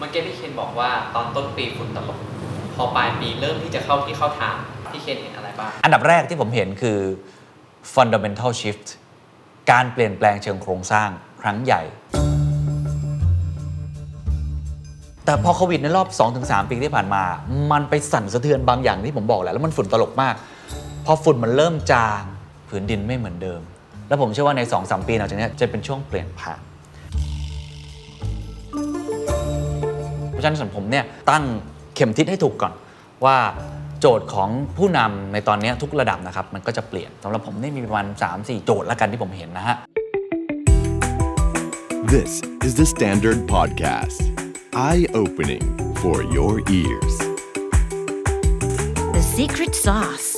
เมื่อกี้พี่เคนบอกว่าตอนต้นปีฝุ่นตลบพอปลายปีเริ่มที่จะเข้าที่เข้าทางพี่เคนเห็นอะไรบ้างอันดับแรกที่ผมเห็นคือ fundamental shift การเปลี่ยนแปลงเชิงโครงสร้างครั้งใหญ่ แต่พอโควิดในรอบ 2-3 ปีที่ผ่านมา มันไปสั่นสะเทือนบางอย่างที่ผมบอกแหละแล้วมันฝุ่นตลบมาก พอฝุ่นมันเริ่มจางผืนดินไม่เหมือนเดิม แล้วผมเชื่อว่าใน 2-3 ปีหลังจากนี้จะเป็นช่วงเปลี่ยนผ่าน ราะฉะนั้นส่วนผมเนี่ยตั้งเข็มทิศให้ถูกก่อนว่าโจทย์ของผู้นำในตอนนี้ทุกระดับนะครับ มันก็จะเปลี่ยนสำหรับผมนี่มีประมาณ 3-4 โจทย์ละกันที่ผมเห็นนะฮะ This is the Standard Podcast. Eye opening for your ears. The secret sauce.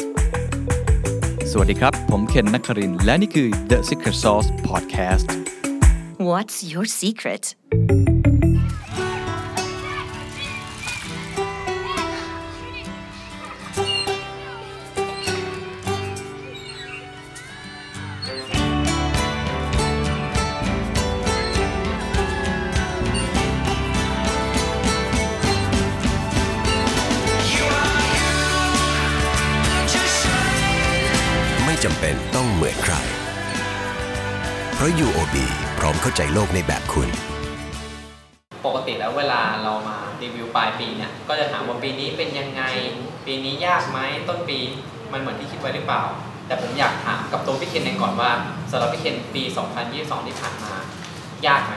สวัสดีครับ ผมเคนนักครินทร์และนี่คือ The Secret Sauce Podcast What's your secret? ต้องเหมือนใคร เพราะ UOB พร้อมเข้าใจโลกในแบบคุณ ปกติแล้วเวลาเรามารีวิวปลายปีเนี่ย ก็จะถามว่าปีนี้เป็นยังไง ปีนี้ยากไหมต้นปีมันเหมือนที่คิดไว้หรือเปล่า แต่ผมอยากถามกับตัวพี่เคนเองก่อนว่าสำหรับพี่เคนปี 2022 ที่ผ่านมา ยากไหม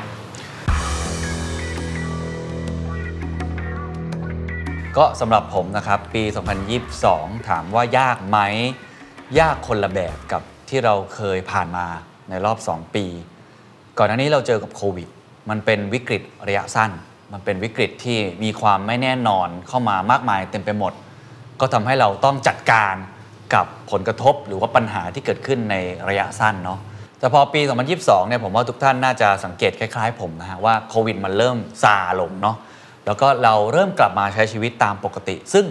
ก็สำหรับผมนะครับ ปี 2022 ถามว่ายากไหม ยากคนละแบบกับ ที่เราเคยผ่านมาในรอบ 2 ปี ก่อนหน้านี้เราเจอกับโควิด มันเป็นวิกฤตระยะสั้น มันเป็นวิกฤตที่มีความไม่แน่นอนเข้ามามากมายเต็มไปหมด ก็ทำให้เราต้องจัดการกับผลกระทบหรือว่าปัญหาที่เกิดขึ้นในระยะสั้นเนาะแต่พอปี 2022 เนี่ยผมว่าทุกท่านน่าจะสังเกตคล้ายๆ ผมนะฮะว่าโควิดมันเริ่มซาลงเนาะแล้วก็เราเริ่มกลับมาใช้ชีวิตตามปกติ ซึ่ง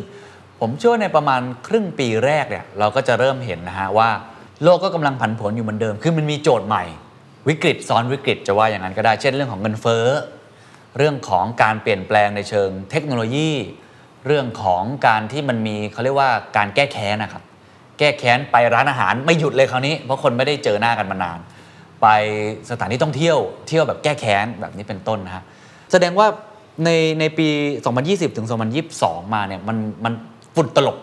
ผมเชื่อในประมาณครึ่งปีแรกเนี่ยเราก็จะเริ่มเห็นนะฮะว่า โลกก็กำลังผันผวนอยู่เหมือนเดิม คือมันมีโจทย์ใหม่ วิกฤตซ้อนวิกฤตจะว่าอย่างนั้นก็ได้ เช่นเรื่องของเงินเฟ้อ เรื่องของการเปลี่ยนแปลงในเชิงเทคโนโลยี เรื่องของการที่มันมีเขาเรียกว่าการแก้แค้นนะครับ แก้แค้นไปร้านอาหารไม่หยุดเลยคราวนี้ เพราะคนไม่ได้เจอหน้ากันมานาน ไปสถานที่ท่องเที่ยว เที่ยวแบบแก้แค้นแบบนี้เป็นต้นนะฮะ แสดงว่าในในปี 2020 ถึง 2022 มาเนี่ยมันมันฝุ่นตลบ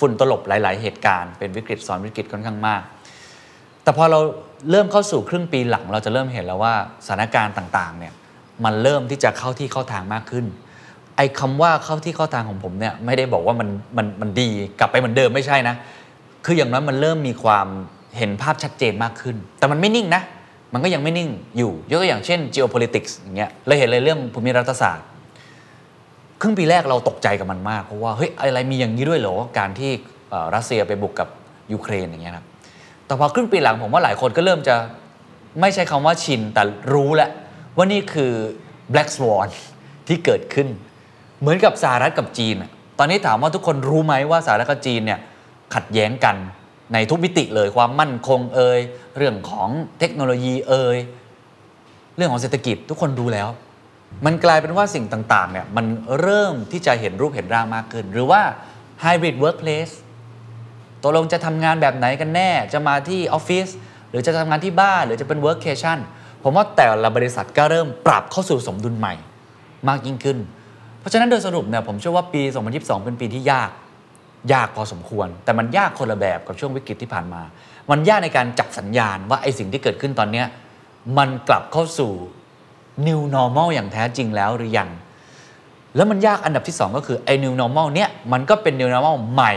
ฝุ่นตลบหลาย ๆ เหตุการณ์เป็นวิกฤตซ้อนวิกฤตค่อนข้างมาก แต่พอเราเริ่มเข้าสู่ครึ่งปีหลัง เราจะเริ่มเห็นแล้วว่าสถานการณ์ต่างๆเนี่ยมันเริ่มที่จะเข้าที่เข้าทางมากขึ้นไอ้คำว่าเข้าที่เข้าทางของผมเนี่ยไม่ได้บอกว่ามันมันมันดีกลับไปเหมือนเดิมไม่ใช่นะ คืออย่างน้อยมันเริ่มมีความเห็นภาพชัดเจนมากขึ้น แต่มันไม่นิ่งนะ มันก็ยังไม่นิ่งอยู่ ยกตัวอย่างเช่น geopolitics อย่างเงี้ยเราเห็นเลยเรื่องภูมิรัฐศาสตร์ ครึ่งปีแรกเราตกใจกับมันมาก เพราะว่าเฮ้ยอะไรมีอย่างนี้ด้วยเหรอการที่รัสเซียไปบุกกับยูเครนอย่างเงี้ยครับแต่พอครึ่งปีหลังผมว่าหลายคนก็เริ่มจะไม่ใช้คำว่าชินแต่รู้แล้วว่านี่คือ black swan ที่เกิดขึ้น เหมือนกับสหรัฐกับจีน ตอนนี้ถามว่าทุกคนรู้ไหมว่าสหรัฐกับจีนเนี่ยขัดแย้งกันในทุกมิติเลยความมั่นคงเอ่ยเรื่องของเทคโนโลยีเอ่ยเรื่องของเศรษฐกิจทุกคนรู้แล้ว มันกลายเป็นว่าสิ่งต่างๆเนี่ยมันเริ่มที่จะเห็นรูปเห็นร่างมากขึ้น หรือว่า hybrid workplace ตกลงจะทำงานแบบไหนกันแน่ จะมาที่ออฟฟิศหรือจะทำงานที่บ้านหรือจะเป็น workcation ผมว่าแต่ละบริษัทก็เริ่มปรับเข้าสู่สมดุลใหม่มากยิ่งขึ้น เพราะฉะนั้นโดยสรุปเนี่ยผมเชื่อว่าปี 2022 เป็นปีที่ยาก ยากพอสมควร แต่มันยากคนละแบบกับช่วงวิกฤตที่ผ่านมา มันยากในการจับสัญญาณว่าไอ้สิ่งที่เกิดขึ้นตอนนี้มันกลับเข้าสู่ new normal อย่างแท้จริงแล้วหรือยัง แล้วมันยากอันดับที่ 2 ก็คือไอ้ new normal เนี้ยมันก็เป็น new normal ใหม่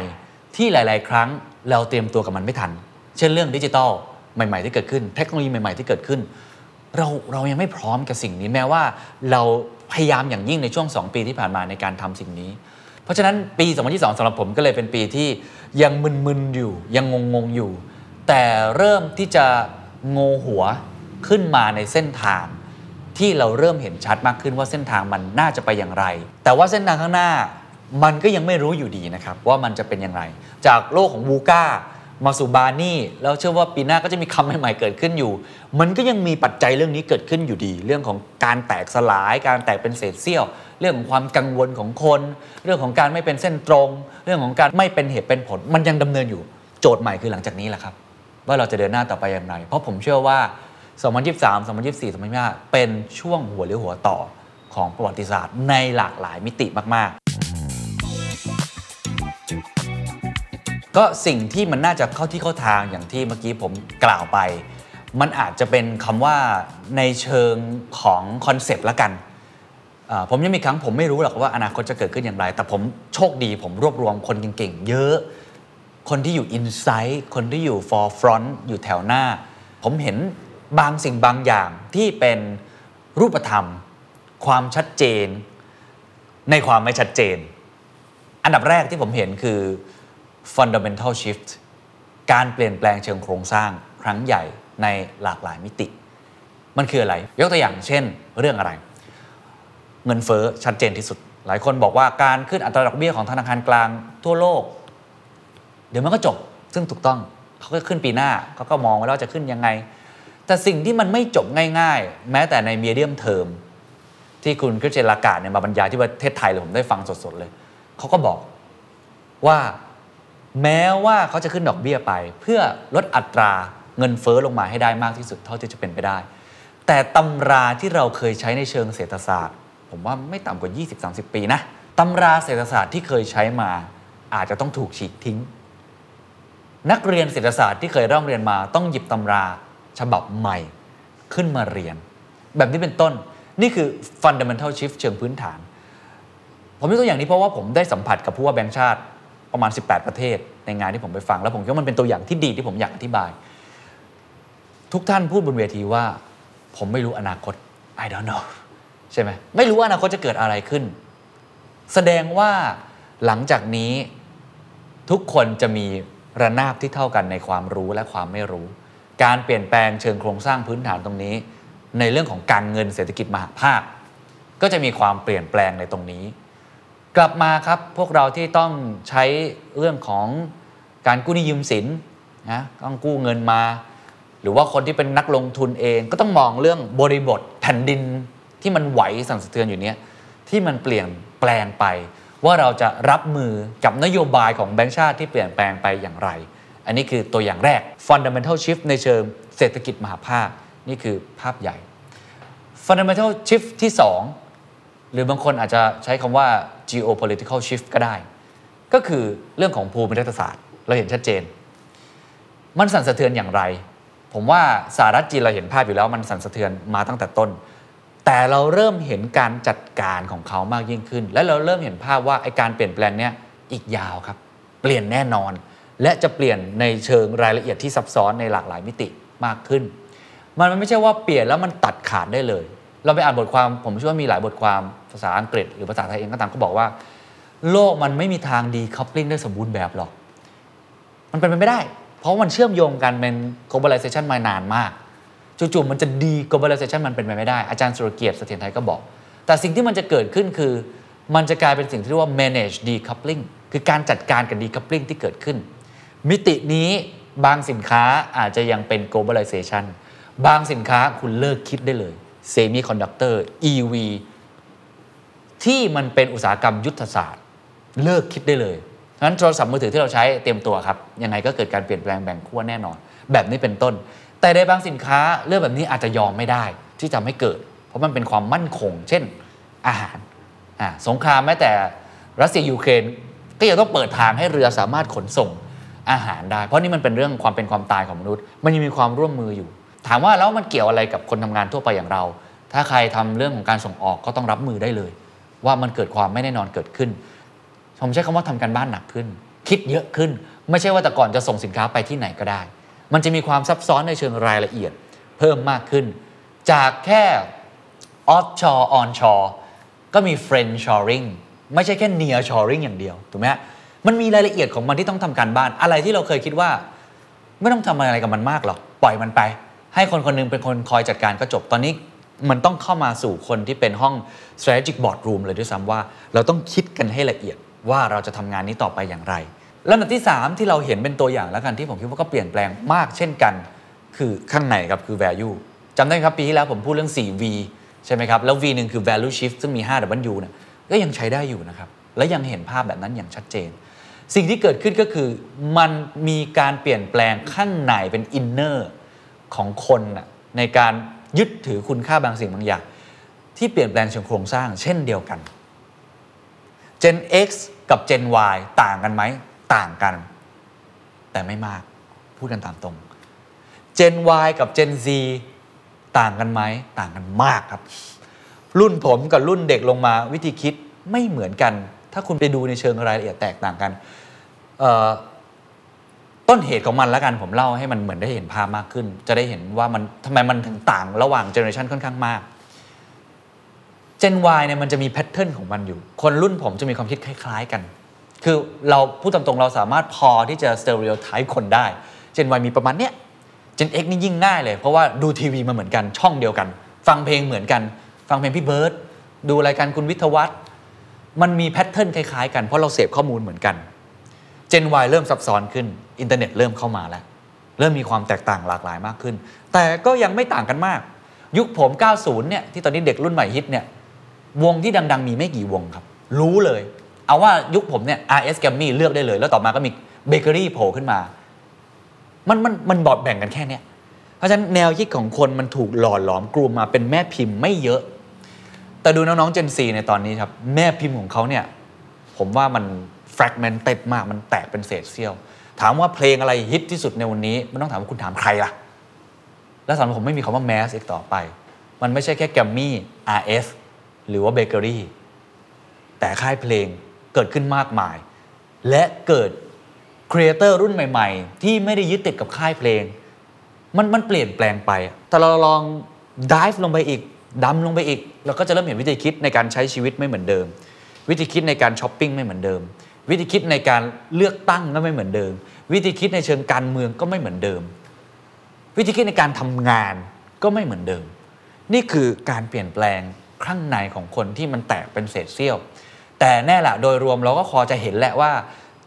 ที่หลาย ๆ ครั้งเราเตรียมตัวกับมันไม่ทัน เช่นเรื่องดิจิทัลใหม่ ๆ ที่เกิดขึ้น เทคโนโลยีใหม่ ๆ ที่เกิดขึ้น เราเรายังไม่พร้อมกับสิ่งนี้แม้ว่าเราพยายามอย่างยิ่งในช่วง 2 ปีที่ผ่านมาในการทำสิ่งนี้ เพราะฉะนั้นปี 2022สำหรับผมก็เลยเป็นปีที่ยังมึนๆอยู่ ยังงงๆอยู่ แต่เริ่มที่จะโงหัวขึ้นมาในเส้นทาง ที่เราเริ่มเห็นชัดมากขึ้นว่าเส้นทางมันน่าจะไปอย่างไร แต่ว่าเส้นทางข้างหน้ามันก็ยังไม่รู้อยู่ดีนะครับว่ามันจะเป็นอย่างไร จากโลกของวูก้ามาสู่บานี่แล้วเชื่อว่าปีหน้าก็จะมีคำใหม่ๆเกิดขึ้นอยู่ มันก็ยังมีปัจจัยเรื่องนี้เกิดขึ้นอยู่ดี เรื่องของการแตกสลาย การแตกเป็นเศษเสี้ยว เรื่องของความกังวลของคน เรื่องของการไม่เป็นเส้นตรง เรื่องของการไม่เป็นเหตุเป็นผล มันยังดำเนินอยู่ โจทย์ใหม่คือหลังจากนี้แหละครับ ว่าเราจะเดินหน้าต่อไปอย่างไร เพราะผมเชื่อว่า 2023 2024 2025 เป็นช่วงหัวเลี้ยวหัวต่อของประวัติศาสตร์ในหลากหลายมิติมาก ๆ ก็สิ่งที่มันน่าจะเข้าที่เข้าทางอย่างที่เมื่อกี้ผมกล่าวไป มันอาจจะเป็นคำว่าในเชิงของ concept ละกัน ผมยังมีครั้งผมไม่รู้หรอกว่าอนาคตจะเกิดขึ้นอย่างไร แต่ผมโชคดีผมรวบรวมคนเก่ง ๆ เยอะ คนที่อยู่ inside คนที่อยู่ forefront อยู่แถวหน้า ผมเห็น บางสิ่งบางอย่างที่เป็นรูปธรรม ความชัดเจน ในความไม่ชัดเจน อันดับแรกที่ผมเห็นคือ fundamental shift การเปลี่ยนแปลงเชิงโครงสร้างครั้งใหญ่ในหลากหลายมิติ มันคืออะไร ยกตัวอย่างเช่น เรื่องอะไร เงินเฟ้อชัดเจนที่สุด หลายคนบอกว่าการขึ้นอัตราดอกเบี้ยของธนาคารกลางทั่วโลก เดี๋ยวมันก็จบซึ่งถูกต้องเขาก็ขึ้นปีหน้าเขาก็มองไว้แล้วจะขึ้นยังไง แต่สิ่งที่มันไม่จบง่าย ๆ แม้แต่ในเมีเดียมเทอมที่คุณคริสเจนลากาดเนี่ยมาบรรยายที่ประเทศไทยเลยผมได้ฟังสดๆเลย เขาก็บอกว่าแม้ว่าเขาจะขึ้นดอกเบี้ยไป เพื่อลดอัตราเงินเฟ้อลงมาให้ได้มากที่สุดเท่าที่จะเป็นไปได้ แต่ตำราที่เราเคยใช้ในเชิงเศรษฐศาสตร์ ผมว่าไม่ต่ำกว่า 20-30 ปีนะตำราเศรษฐศาสตร์ที่เคยใช้มา อาจจะต้องถูกฉีกทิ้ง นักเรียนเศรษฐศาสตร์ที่เคยร่ำเรียนมาต้องหยิบตำรา ฉบับใหม่ขึ้นมาเรียน แบบนี้เป็นต้นนี่คือ fundamental shift เชิงพื้นฐาน ผมยกตัวอย่างนี้เพราะว่าผมได้สัมผัสกับผู้ว่าแบงค์ชาติประมาณ 18 ประเทศ ในงานที่ผมไปฟัง แล้วผมคิดว่ามันเป็นตัวอย่างที่ดีที่ผมอยากอธิบาย ทุกท่านพูดบนเวทีว่า ผมไม่รู้อนาคต I don't know ใช่ไหมไม่รู้ว่าอนาคตจะเกิดอะไรขึ้น แสดงว่าหลังจากนี้ทุกคนจะมีระนาบที่เท่ากันในความรู้และความไม่รู้ การเปลี่ยนแปลงเชิงโครงสร้างพื้นฐานตรงนี้ ในเรื่องของการเงินเศรษฐกิจมหาภาค ก็จะมีความเปลี่ยนแปลงในตรงนี้ กลับมาครับพวกเราที่ต้องใช้เรื่องของการกู้หนี้ยืมสินนะต้องกู้เงินมา หรือว่าคนที่เป็นนักลงทุนเองก็ต้องมองเรื่องบริบทแผ่นดินที่มันไหวสั่นสะเทือนอยู่เนี้ยที่มันเปลี่ยนแปลงไป ว่าเราจะรับมือกับนโยบายของแบงก์ชาติที่เปลี่ยนแปลงไปอย่างไร อันนี้คือตัวอย่างแรก fundamental shift ในเชิงเศรษฐกิจมหาภาค นี่คือภาพใหญ่ fundamental shift ที่ 2 หรือบางคนอาจจะใช้คำว่า geopolitical shift ก็ได้ ก็คือเรื่องของภูมิรัฐศาสตร์ เราเห็นชัดเจน มันสั่นสะเทือนอย่างไร ผมว่าสหรัฐจีนเราเห็นภาพอยู่แล้วมันสั่นสะเทือนมาตั้งแต่ต้น แต่เราเริ่มเห็นการจัดการของเขามากยิ่งขึ้น และเราเริ่มเห็นภาพว่าไอการเปลี่ยนแปลงเนี้ยอีกยาวครับ เปลี่ยนแน่นอน และจะเปลี่ยนในเชิงรายละเอียดที่ซับซ้อนในหลากหลายมิติมากขึ้น มันไม่ใช่ว่าเปลี่ยนแล้วมันตัดขาดได้เลย เราไปอ่านบทความผมเชื่อว่ามีหลายบทความภาษาอังกฤษ หรือภาษาไทยเองก็ตามเขาบอกว่า โลกมันไม่มีทางดีคัพลิ่งได้สมบูรณ์แบบหรอก มันเป็นไปไม่ได้ เพราะมันเชื่อมโยงกันเป็น globalization มานานมากจู่ๆมันจะดี globalization มันเป็นไปไม่ได้อาจารย์สุรเกียรติเสถียรไทยก็บอก แต่สิ่งที่มันจะเกิดขึ้นคือ มันจะกลายเป็นสิ่งที่เรียกว่า manage decoupling คือการจัดการกับ decoupling ที่เกิดขึ้น มิตินี้บางสินค้าอาจจะยังเป็น globalization บางสินค้าคุณเลิกคิดได้เลย semiconductor EV ที่มันเป็นอุตสาหกรรมยุทธศาสตร์ เลิกคิดได้เลยนั้นโทรศัพท์มือถือที่เราใช้เตรียมตัวครับ ยังไงก็เกิดการเปลี่ยนแปลงแบ่งขั้วแน่นอน แบบนี้เป็นต้น แต่ในบางสินค้าเรื่องแบบนี้อาจจะยอมไม่ได้ ที่ทำให้เกิด เพราะมันเป็นความมั่นคง เช่น อาหารอ่าสงครามแม้แต่รัสเซียยูเครนก็ยังต้องเปิดทางให้เรือสามารถขนส่ง อาหารได้ เพราะนี่มันเป็นเรื่องความเป็นความตายของมนุษย์ มันยังมีความร่วมมืออยู่ ถามว่าแล้วมันเกี่ยวอะไรกับคนทำงานทั่วไปอย่างเรา ถ้าใครทำเรื่องของการส่งออกก็ต้องรับมือได้เลย ว่ามันเกิดความไม่แน่นอนเกิดขึ้นผมใช้คำว่าทำการบ้านหนักขึ้น คิดเยอะขึ้น ไม่ใช่ว่าแต่ก่อนจะส่งสินค้าไปที่ไหนก็ได้ มันจะมีความซับซ้อนในเชิงรายละเอียด เพิ่มมากขึ้น จากแค่ offshore onshore ก็มี friend shoring ไม่ใช่แค่ near shoring อย่างเดียวถูกไหมฮะ มันมีรายละเอียดของมันที่ต้องทำการบ้าน อะไรที่เราเคยคิดว่า ไม่ต้องทำอะไรกับมันมากหรอก ปล่อยมันไป ให้คนคนหนึงเป็นคนคอยจัดการก็จบ ตอนนี้มันต้องเข้ามาสู่คนที่เป็นห้อง strategic board room เลยด้วยซ้ำว่า เราต้องคิดกันให้ละเอียดว่าเราจะทำงานนี้ต่อไปอย่างไรลำดับที่ 3 ที่เราเห็นเป็นตัวอย่างแล้วกันที่ผมคิดว่าก็เปลี่ยนแปลงมากเช่นกัน คือข้างในครับคือ value จำได้ไหมครับปีที่แล้วผมพูดเรื่อง 4V ใช่ไหมครับ แล้ว V หนึ่งคือ value shift ซึ่งมี 5W เนี่ยก็ยังใช้ได้อยู่นะครับ และยังเห็นภาพแบบนั้นอย่างชัดเจน สิ่งที่เกิดขึ้นก็คือมันมีการเปลี่ยนแปลงข้างในเป็น inner ของคนนะในการยึดถือคุณค่าบางสิ่งบางอย่าง ที่เปลี่ยนแปลงเชิงโครงสร้าง เช่นเดียวกัน Gen X กับ Gen Y ต่างกันไหม ต่างกัน แต่ไม่มากพูดกันตามตรง Gen Y กับ Gen Z ต่างกันไหม ต่างกันมากครับ รุ่นผมกับรุ่นเด็กลงมาวิธีคิดไม่เหมือนกัน ถ้าคุณไปดูในเชิงรายละเอียดแตกต่างกัน ต้นเหตุของมันแล้วกันผมเล่าให้มันเหมือนได้เห็นภาพมากขึ้น จะได้เห็นว่ามันทำไมมันถึงต่างระหว่าง generation ค่อนข้างมาก Gen Y เนี่ยมันจะมี pattern ของมันอยู่ คนรุ่นผมจะมีความคิดคล้าย ๆ กัน คือเราพูดตรงๆเราสามารถพอที่จะ stereotype คนได้ Gen Y มีประมาณเนี้ย Gen X นี่ยิ่งง่ายเลย เพราะว่าดูทีวีมาเหมือนกันช่องเดียวกัน ฟังเพลงเหมือนกัน ฟังเพลงพี่เบิร์ดดูรายการคุณวิทวัฒน์มันมี pattern คล้ายๆ กันเพราะเราเสพข้อมูลเหมือนกัน Gen Y เริ่มซับซ้อนขึ้นอินเทอร์เน็ตเริ่มเข้ามาแล้ว เริ่มมีความแตกต่างหลากหลายมากขึ้น แต่ก็ยังไม่ต่างกันมาก ยุคผม 90 เนี่ยที่ตอนนี้เด็กรุ่นใหม่ฮิตเนี่ยวงที่ดัง ๆ มีไม่กี่วงครับ รู้เลย เอาว่ายุคผมเนี่ย RS g r a m m y เลือกได้เลย แล้วต่อมาก็มีเบเกอรี่โผล่ขึ้นมา มันมันมันบอดแบ่งกันแค่เนี้ยเพราะฉะนั้นแนวคิดของคนมันถูกหล่อหลอมกลุ่มมาเป็นแม่พิมพ์ไม่เยอะ แต่ดูน้องๆ Gen Z ในตอนนี้ครับ แม่พิมพ์ของเขาเนี่ย ผมว่ามัน fragmented มากมันแตกเป็นเศษเสี้ยว ถามว่าเพลงอะไรฮิตที่สุดในวันนี้มันต้องถามว่าคุณถามใครล่ะ และสำหรับผมไม่มีคำว่า mass อีกต่อไป มันไม่ใช่แค่แกรมมี่ RS หรือว่าเบเกอรี่แต่ค่ายเพลงเกิดขึ้นมากมาย และเกิด creator รุ่นใหม่ๆ ที่ไม่ได้ยึดติดกับค่ายเพลง มันมันเปลี่ยนแปลงไป แต่เราลอง deep ลงไปอีกดำลงไปอีก เราก็จะเริ่มเห็นวิธีคิดในการใช้ชีวิตไม่เหมือนเดิม วิธีคิดในการช้อปปิ้งไม่เหมือนเดิม วิธีคิดในการเลือกตั้งก็ไม่เหมือนเดิม วิธีคิดในเชิงการเมืองก็ไม่เหมือนเดิม วิธีคิดในการทำงานก็ไม่เหมือนเดิม นี่คือการเปลี่ยนแปลงข้างในของคนที่มันแตกเป็นเศษเสี้ยว แต่แน่ละโดยรวมเราก็พอจะเห็นแหละว่า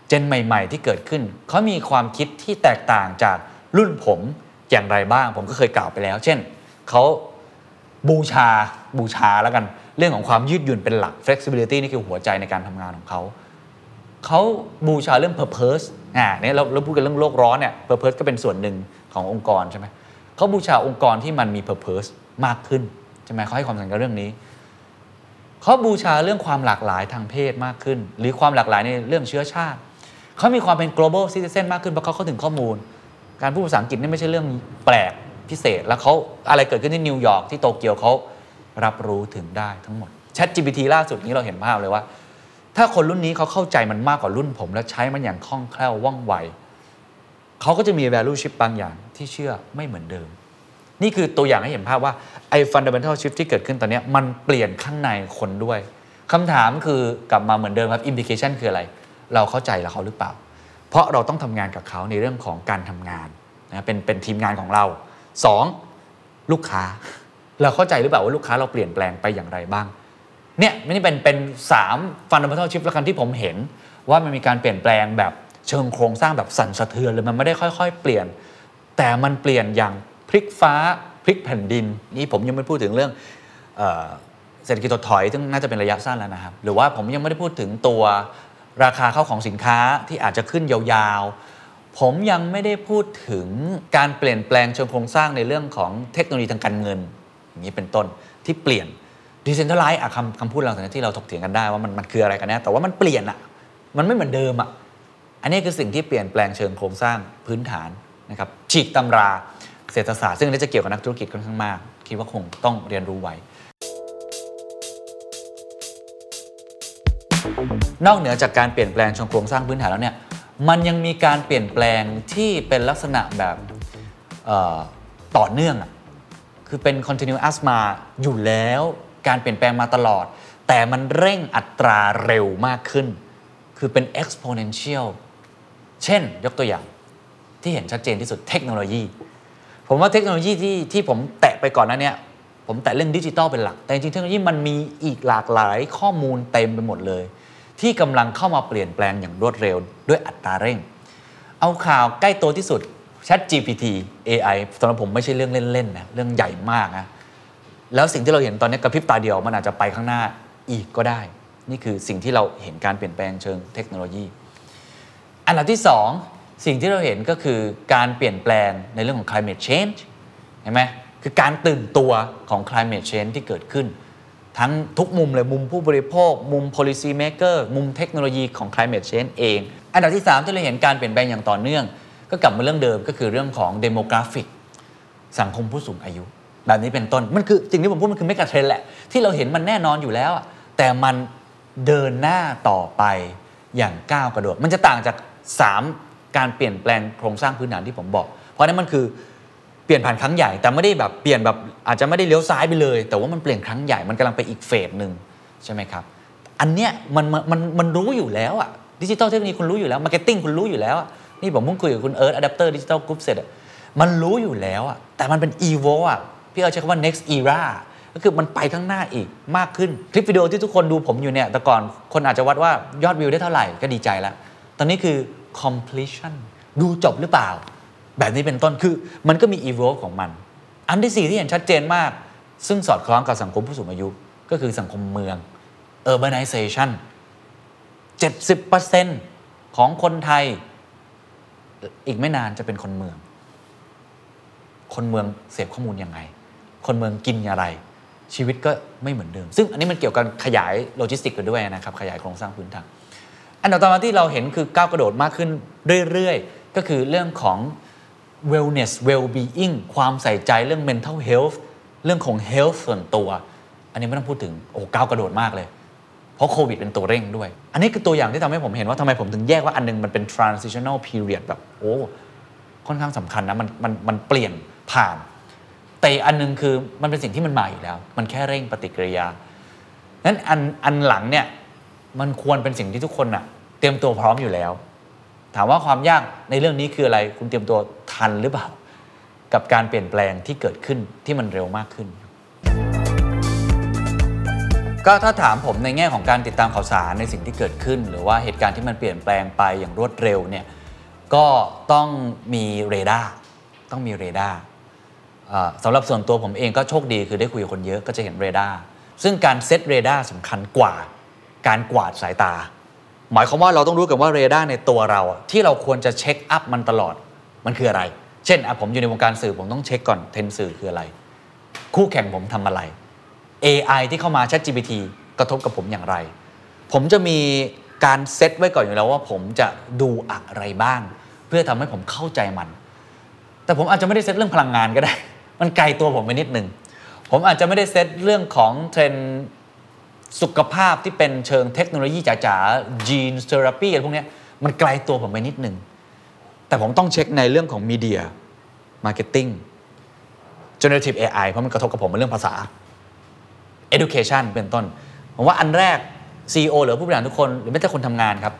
เจนใหม่ ๆ ที่เกิดขึ้นเขามีความคิดที่แตกต่างจากรุ่นผมอย่างไรบ้าง ผมก็เคยกล่าวไปแล้ว เช่นเขาบูชาบูชาแล้วกัน เรื่องของความยืดหยุ่นเป็นหลัก flexibility นี่คือหัวใจในการทำงานของเขา เขาบูชาเรื่อง purpose อ่าเนี่ยเราเราพูดกันเรื่องโลกร้อนเนี่ย purpose ก็เป็นส่วนหนึ่งขององค์กรใช่ไหมเขาบูชาองค์กรที่มันมี purpose มากขึ้นใช่ไหมเขาให้ความสำคัญกับเรื่องนี้เขาบูชาเรื่องความหลากหลายทางเพศมากขึ้น หรือความหลากหลายในเรื่องเชื้อชาติเขามีความเป็น global citizen มากขึ้นเพราะเขาเข้าถึงข้อมูล การพูดภาษาอังกฤษนี่ไม่ใช่เรื่องแปลกพิเศษ แล้วเขาอะไรเกิดขึ้นที่นิวยอร์กที่โตเกียวเขารับรู้ถึงได้ทั้งหมด Chat GPT ล่าสุดนี้เราเห็นภาพเลยว่า ถ้าคนรุ่นนี้เขาเข้าใจมันมากกว่ารุ่นผม และใช้มันอย่างคล่องแคล่วว่องไวเขาก็จะมี value shift บางอย่างที่เชื่อไม่เหมือนเดิม นี่คือตัวอย่างให้เห็นภาพว่าไอ้ fundamental shift ที่เกิดขึ้นตอนนี้มันเปลี่ยนข้างในคนด้วยคำถามคือกลับมาเหมือนเดิมครับ implication คืออะไร เราเข้าใจแล้วเขาหรือเปล่า เพราะเราต้องทำงานกับเขาในเรื่องของการทำงานนะเป็นเป็นทีมงานของเรา 2. ลูกค้า เราเข้าใจหรือเปล่าว่าลูกค้าเราเปลี่ยนแปลงไปอย่างไรบ้าง เนี่ยไม่ได้เป็นเป็นสามฟันดัมเบลชิฟแล้วกันที่ผมเห็น ว่ามันมีการเปลี่ยนแปลงแบบเชิงโครงสร้างแบบสั่นสะเทือนเลยมันไม่ได้ค่อย ๆ เปลี่ยน แต่มันเปลี่ยนอย่างพลิกฟ้าพลิกแผ่นดิน นี่ผมยังไม่พูดถึงเรื่องเออเศรษฐกิจถดถอย ซึ่งน่าจะเป็นระยะสั้นแล้วนะครับ หรือว่าผมยังไม่ได้พูดถึงตัวราคาเข้าของสินค้าที่อาจจะขึ้นยาวๆ ผมยังไม่ได้พูดถึงการเปลี่ยนแปลงเชิงโครงสร้างในเรื่องของเทคโนโลยีทางการเงินอย่างนี้เป็นต้นที่เปลี่ยน ดิเซนทัลไลซ์อะคำคำพูดเราแต่ที่เราถกเถียงกันได้ว่ามันมันคืออะไรกันแน่แต่ว่ามันเปลี่ยนอะมันไม่เหมือนเดิมอะอันนี้คือสิ่งที่เปลี่ยนแปลงเชิงโครงสร้างพื้นฐานนะครับฉีกตำราเศรษฐศาสตร์ซึ่งนี้จะเกี่ยวกับนักธุรกิจค่อนข้างมาก คิดว่าคงต้องเรียนรู้ไว้ นอกเหนือจากการเปลี่ยนแปลงเชิงโครงสร้างพื้นฐานแล้วเนี่ยมันยังมีการเปลี่ยนแปลงที่เป็นลักษณะแบบต่อเนื่องอะคือเป็น continuous มาอยู่แล้ว การเปลี่ยนแปลงมาตลอด แต่มันเร่งอัตราเร็วมากขึ้น คือเป็น exponential เช่นยกตัวอย่างที่เห็นชัดเจนที่สุดเทคโนโลยี ผมว่าเทคโนโลยีที่ที่ผมแตะไปก่อนนั้นเนี่ยผมแตะเรื่องดิจิตอลเป็นหลัก แต่จริงเทคโนโลยีมันมีอีกหลากหลายข้อมูลเต็มไปหมดเลย ที่กำลังเข้ามาเปลี่ยนแปลงอย่างรวดเร็วด้วยอัตราเร่ง เอาข่าวใกล้ตัวที่สุด Chat GPT AI สำหรับผมไม่ใช่เรื่องเล่นๆนะเรื่องใหญ่มากนะ แล้วสิ่งที่เราเห็นตอนนี้กระพริบตาเดียวมันอาจจะไปข้างหน้าอีกก็ได้ นี่คือสิ่งที่เราเห็นการเปลี่ยนแปลงเชิงเทคโนโลยี อันดับที่ 2 สิ่งที่เราเห็นก็คือการเปลี่ยนแปลงในเรื่องของ climate change เห็นไหมคือการตื่นตัวของ climate change ที่เกิดขึ้น ทั้งทุกมุมเลยมุมผู้บริโภค มุม policy maker มุมเทคโนโลยีของ climate change เอง อันดับที่ 3 ที่เราเห็นการเปลี่ยนแปลงอย่างต่อเนื่อง ก็กลับมาเรื่องเดิมก็คือเรื่องของ demographic สังคมผู้สูงอายุ แบบนี้เป็นต้นมันคือสิ่งที่ผมพูดมันคือ megatrend แหละ ที่เราเห็นมันแน่นอนอยู่แล้ว แต่มันเดินหน้าต่อไปอย่างก้าวกระโดด มันจะต่างจาก 3 การเปลี่ยนแปลงโครงสร้างพื้นฐานที่ผมบอก เพราะนั้นมันคือเปลี่ยนผ่านครั้งใหญ่แต่ไม่ได้แบบเปลี่ยนแบบอาจจะไม่ได้เลี้ยวซ้ายไปเลย แต่ว่ามันเปลี่ยนครั้งใหญ่มันกำลังไปอีก phase หนึ่งใช่ไหมครับอันเนี้ยมันมันมันรู้อยู่แล้วอะดิจิตอลเทคโนโลยีคุณรู้อยู่แล้ว marketing คุณรู้อยู่แล้วนี่ผมเพิ่งคุยกับคุณเอิร์ธ Adapter Digital Group เสร็จมันรู้อยู่แล้วอะแต่มันเป็น evo อะ พี่เอิร์ธใช้คำว่า next era ก็คือมันไปข้างหน้าอีกมากขึ้น คลิปวิดีโอที่ทุกคนดูผมอยู่เนี่ยแต่ก่อนคนอาจจะวัดว่ายอดวิวได้เท่าไหร่ก็ดีใจแล้ว ตอนนี้คือ completion ดูจบหรือเปล่า แบบนี้เป็นต้นคือมันก็มี evolve ของมัน อันที่สี่ที่เห็นชัดเจนมาก ซึ่งสอดคล้องกับสังคมผู้สูงอายุ ก็คือสังคมเมือง urbanization 70%ของคนไทย อีกไม่นานจะเป็นคนเมือง คนเมืองเสพข้อมูลยังไง คนเมืองกินอะไร ชีวิตก็ไม่เหมือนเดิม ซึ่งอันนี้มันเกี่ยวกับขยายโลจิสติกกันด้วยนะครับขยายโครงสร้างพื้นฐานอันดับต่อมาที่เราเห็นคือก้าวกระโดดมากขึ้นเรื่อยๆ ก็คือเรื่องของ wellness well-being ความใส่ใจเรื่อง mental health เรื่องของ health ส่วนตัว อันนี้ไม่ต้องพูดถึงโอ้ก้าวกระโดดมากเลย เพราะโควิดเป็นตัวเร่งด้วย อันนี้คือตัวอย่างที่ทำให้ผมเห็นว่าทำไมผมถึงแยกว่าอันนึงมันเป็น transitional period แบบโอ้ค่อนข้างสำคัญนะมันมันมันเปลี่ยนผ่าน แต่อันนึงคือมันเป็นสิ่งที่มันมาอยู่แล้ว มันแค่เร่งปฏิกิริยานั้นอันอันหลังเนี่ยมันควรเป็นสิ่งที่ทุกคนอะเตรียมตัวพร้อมอยู่แล้ว ถามว่าความยากในเรื่องนี้คืออะไรคุณเตรียมตัวทันหรือเปล่า กับการเปลี่ยนแปลงที่เกิดขึ้นที่มันเร็วมากขึ้น ก็ถ้าถามผมในแง่ของการติดตามข่าวสารในสิ่งที่เกิดขึ้น หรือว่าเหตุการณ์ที่มันเปลี่ยนแปลงไปอย่างรวดเร็วเนี่ยก็ต้องมีเรดาร์ต้องมีเรดาร์ สำหรับส่วนตัวผมเองก็โชคดีคือได้คุยกับคนเยอะก็จะเห็นเรดาร์ซึ่งการเซตเรดาร์สำคัญกว่า การกวาดสายตา หมายความว่าเราต้องรู้กันว่าเรดาร์ในตัวเรา ที่เราควรจะ check up มันตลอดมันคืออะไร เช่นผมอยู่ในวงการสื่อผมต้องเช็คก่อนเทรนด์สื่อคืออะไร คู่แข่งผมทำอะไร AI ที่เข้ามา ChatGPT กระทบกับผมอย่างไร ผมจะมีการเซตไว้ก่อนอยู่แล้วว่าผมจะดูอะไรบ้าง เพื่อทำให้ผมเข้าใจมัน แต่ผมอาจจะไม่ได้เซตเรื่องพลังงานก็ได้ มันไกลตัวผมไปนิดหนึ่ง ผมอาจจะไม่ได้เซตเรื่องของเทรนด์สุขภาพที่เป็นเชิงเทคโนโลยีจ๋าๆ gene therapy อะไรพวกนี้มันไกลตัวผมไปนิดหนึ่ง แต่ผมต้องเช็คในเรื่องของ media marketing generative AI เพราะมันกระทบกับผมในเรื่องภาษา education เป็นต้น ผมว่าอันแรก CEO หรือผู้บริหารทุกคนหรือแม้แต่คนทำงานครับ